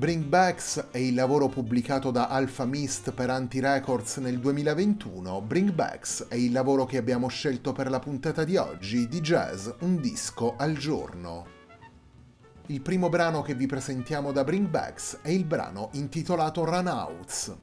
Bring Backs è il lavoro pubblicato da Alpha Mist per Anti Records nel 2021. Bring Backs è il lavoro che abbiamo scelto per la puntata di oggi di jazz Un disco al giorno. Il primo brano che vi presentiamo da Bring Backs è il brano intitolato Runouts.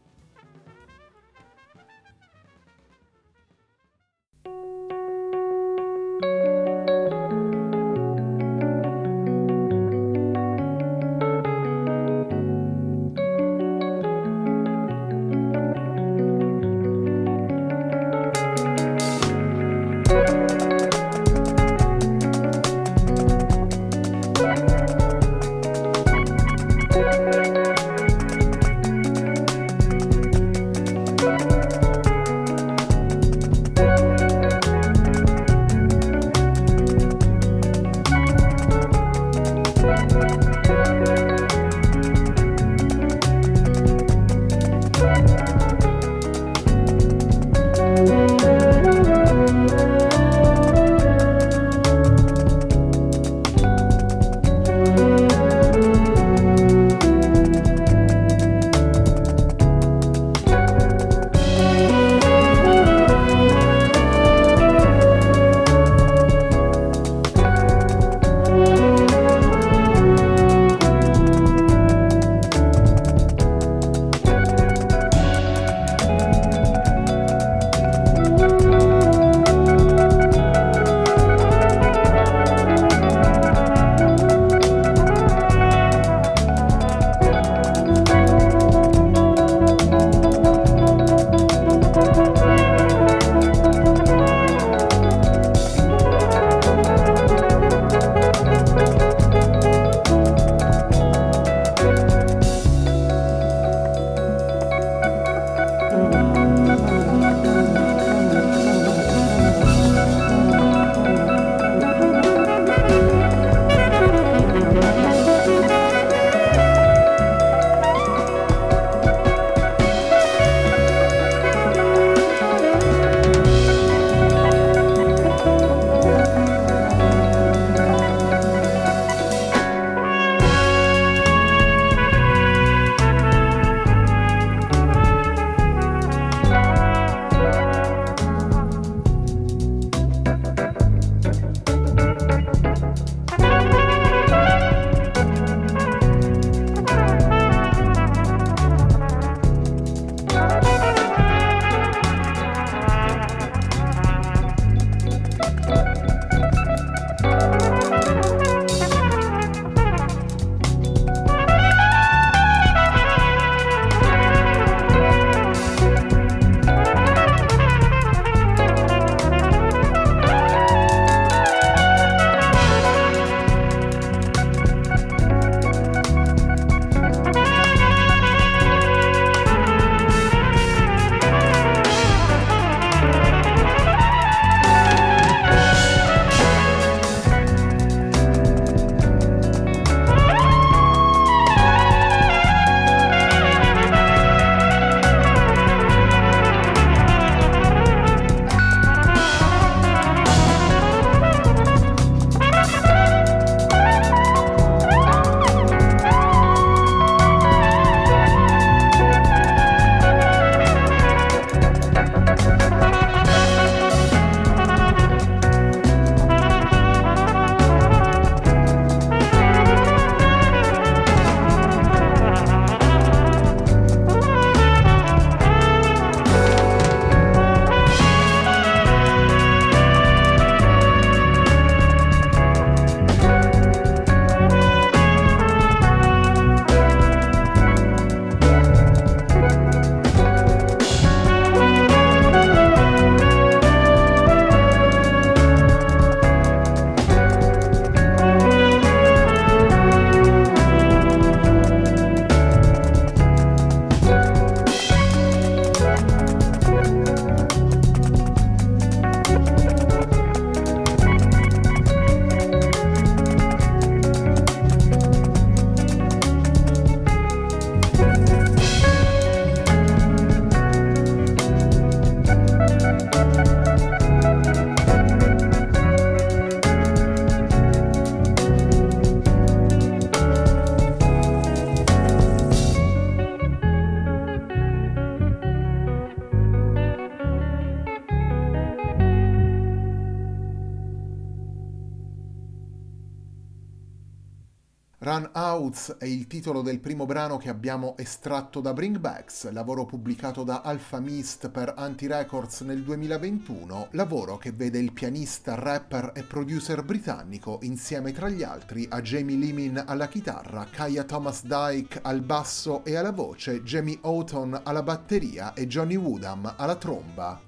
Outs è il titolo del primo brano che abbiamo estratto da Bringbacks, lavoro pubblicato da Alpha Mist per Anti Records nel 2021, lavoro che vede il pianista, rapper e producer britannico insieme tra gli altri a Jamie Limin alla chitarra, Kaya Thomas Dyke al basso e alla voce, Jamie Houghton alla batteria e Johnny Woodham alla tromba.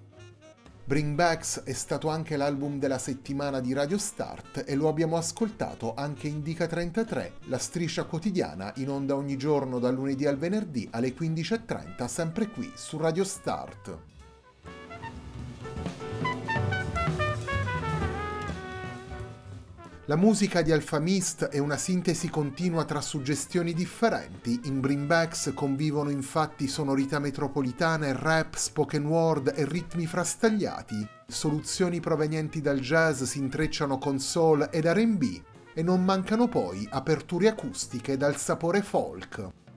Bring Backs è stato anche l'album della settimana di Radio Start e lo abbiamo ascoltato anche in Dica 33, la striscia quotidiana in onda ogni giorno dal lunedì al venerdì alle 15.30 sempre qui su Radio Start. La musica di Alphamist è una sintesi continua tra suggestioni differenti. In Bringbacks convivono infatti sonorità metropolitane, rap, spoken word e ritmi frastagliati. Soluzioni provenienti dal jazz si intrecciano con soul ed RB e non mancano poi aperture acustiche dal sapore folk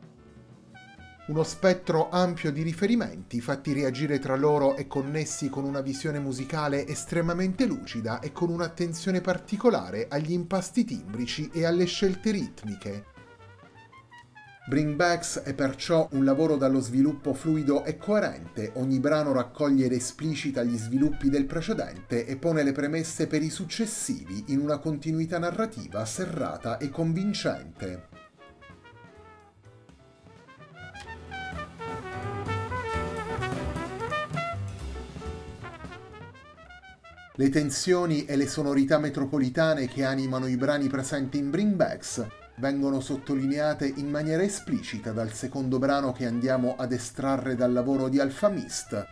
uno spettro ampio di riferimenti fatti reagire tra loro e connessi con una visione musicale estremamente lucida e con un'attenzione particolare agli impasti timbrici e alle scelte ritmiche. Bringbacks è perciò un lavoro dallo sviluppo fluido e coerente, ogni brano raccoglie ed esplicita gli sviluppi del precedente e pone le premesse per i successivi in una continuità narrativa serrata e convincente. Le tensioni e le sonorità metropolitane che animano i brani presenti in Bringbacks vengono sottolineate in maniera esplicita dal secondo brano che andiamo ad estrarre dal lavoro di Alphamist.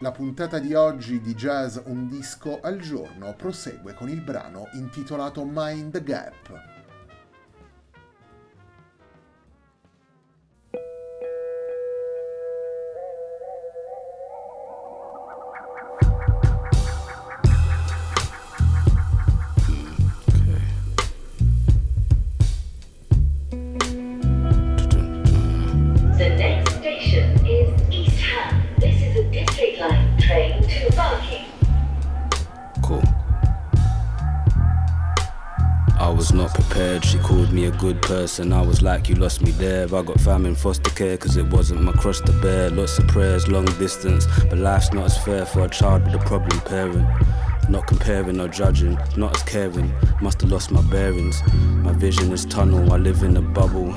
La puntata di oggi di Jazz Un disco al giorno prosegue con il brano intitolato Mind Gap. Good person. I was like, you lost me there. I got fam in foster care, cause it wasn't my cross to bear. Lots of prayers, long distance, but life's not as fair for a child with a problem parent. Not comparing or judging, not as caring. Must have lost my bearings. My vision is tunnel, I live in a bubble.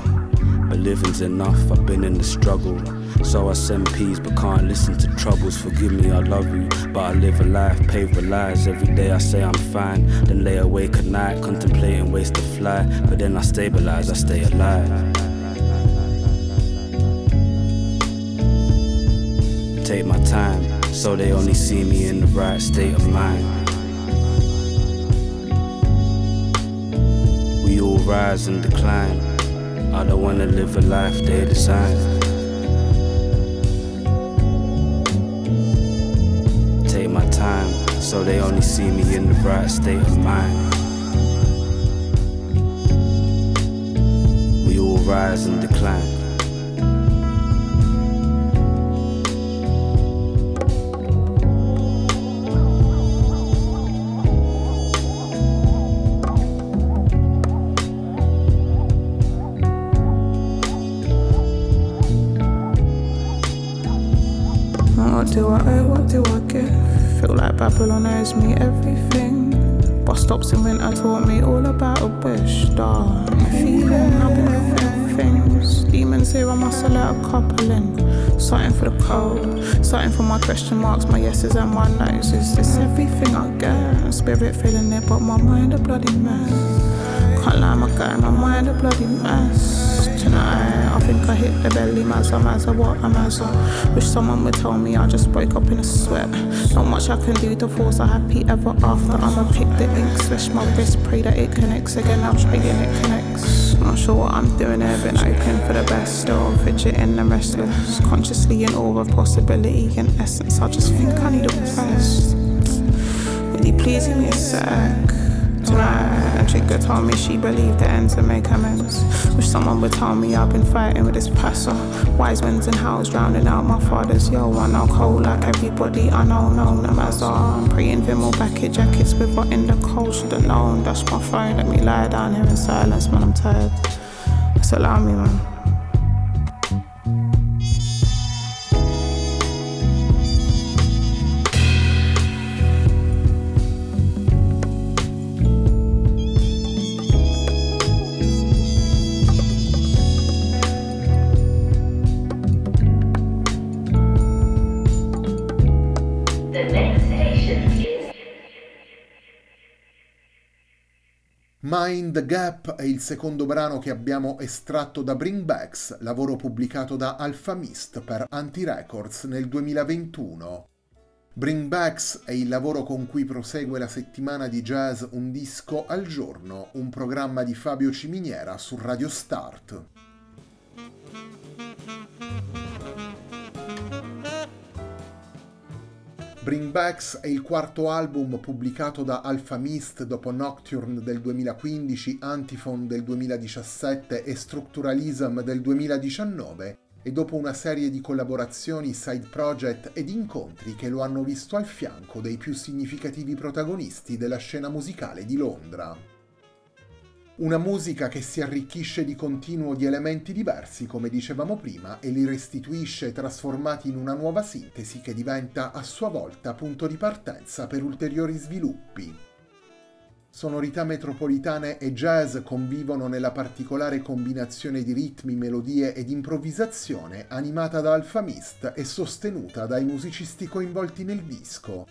But living's enough, I've been in the struggle. So I send peace, but can't listen to troubles. Forgive me, I love you, but I live a life paved with lies. Every day I say I'm fine, then lay awake at night, contemplating ways to fly. But then I stabilize, I stay alive. Take my time, so they only see me in the right state of mind. We all rise and decline. I don't wanna live a life they design. Take my time so they only see me in the right state of mind. We all rise and decline. Stops in winter taught me all about a wish. Dark feeling, I've things. Demons here, I must let a couple in. Something for the cold, something for my question marks, my yeses and my no's. Is this everything I get? Spirit feeling it, but my mind a bloody mess. Can't lie, my guy, my mind a bloody mess tonight. I think I hit the belly, mazza, mazza, what a mazza. Wish someone would tell me I just broke up in a sweat. Not much I can do to force a happy ever after. I'ma pick the ink, slash my wrist, pray that it connects again. I'm praying it connects. Not sure what I'm doing here, been open for the best. Still fidgeting and restless. Consciously in awe of possibility and essence. I just think I need a rest. Really pleasing me a sec. Tonight. And Trigger told me she believed the end to make amends. Wish someone would tell me I've been fighting with this passer. Wise winds and howls drowning out my father's yo. I know cold like everybody I know, know them as I'm praying back bucket jackets with what in the cold should have known. Dash my phone, let me lie down here in silence, man. I'm tired. Just allow me, man. Mind Gap è il secondo brano che abbiamo estratto da Bringbacks, lavoro pubblicato da Alpha Mist per Anti Records nel 2021. Bringbacks è il lavoro con cui prosegue la settimana di jazz Un disco al giorno, un programma di Fabio Ciminiera su Radio Start. Bringbacks è il quarto album pubblicato da Alpha Mist dopo Nocturne del 2015, Antiphon del 2017 e Structuralism del 2019 e dopo una serie di collaborazioni, side project ed incontri che lo hanno visto al fianco dei più significativi protagonisti della scena musicale di Londra. Una musica che si arricchisce di continuo di elementi diversi, come dicevamo prima, e li restituisce trasformati in una nuova sintesi che diventa a sua volta punto di partenza per ulteriori sviluppi. Sonorità metropolitane e jazz convivono nella particolare combinazione di ritmi, melodie ed improvvisazione animata da Alpha Mist e sostenuta dai musicisti coinvolti nel disco,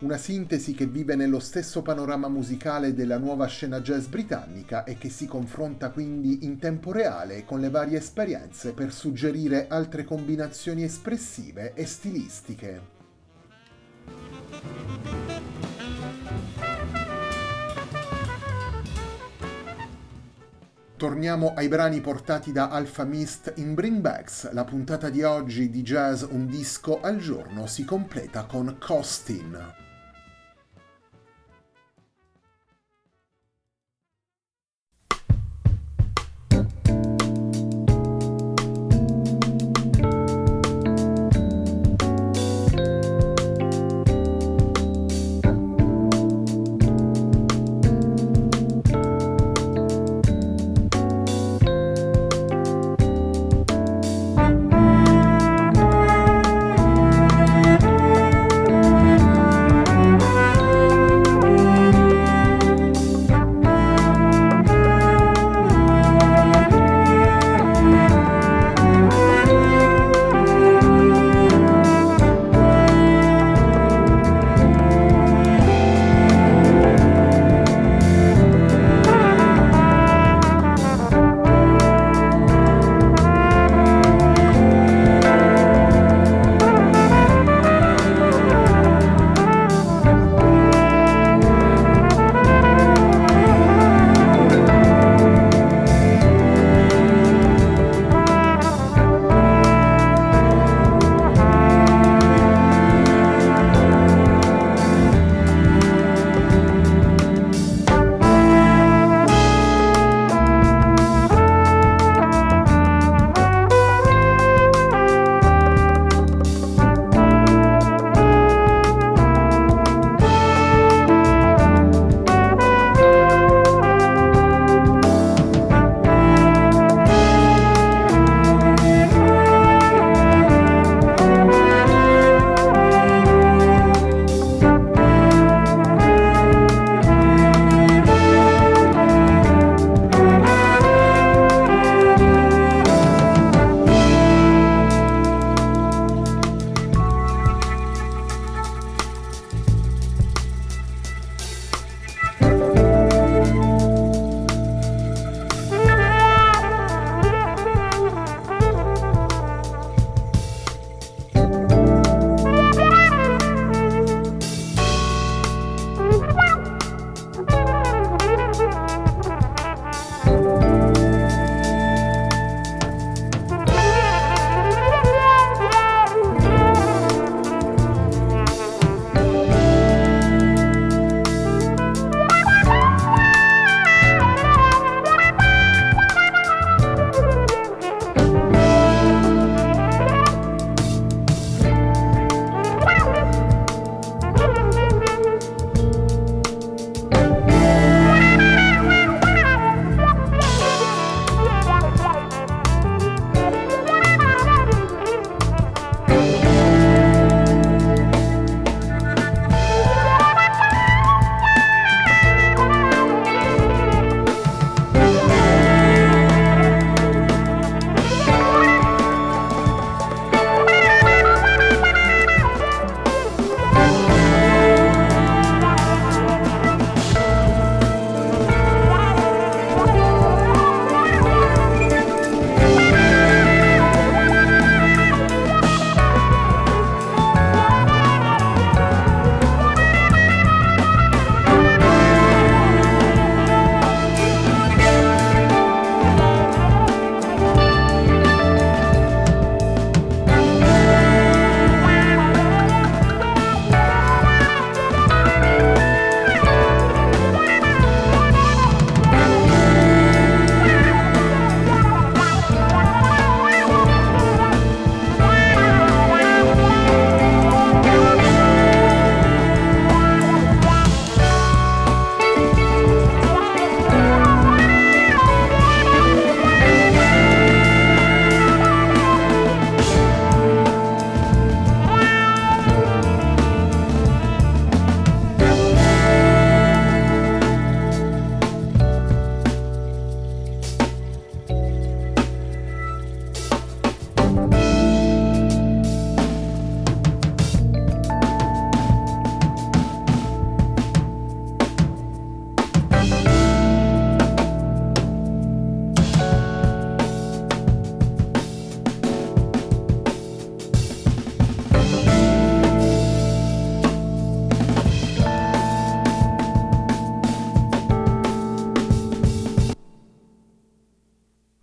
una sintesi che vive nello stesso panorama musicale della nuova scena jazz britannica e che si confronta quindi in tempo reale con le varie esperienze per suggerire altre combinazioni espressive e stilistiche. Torniamo ai brani portati da Alpha Mist in Bringbacks. La puntata di oggi di Jazz Un disco al giorno si completa con Costin.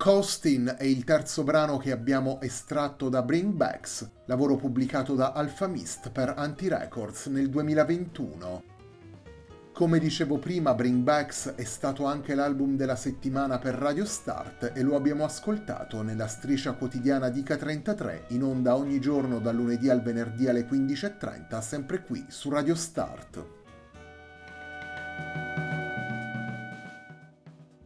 Costin è il terzo brano che abbiamo estratto da Bring Backs, lavoro pubblicato da Alpha Mist per Anti Records nel 2021. Come dicevo prima, Bring Backs è stato anche l'album della settimana per Radio Start e lo abbiamo ascoltato nella striscia quotidiana Dica 33 in onda ogni giorno dal lunedì al venerdì alle 15.30 sempre qui su Radio Start.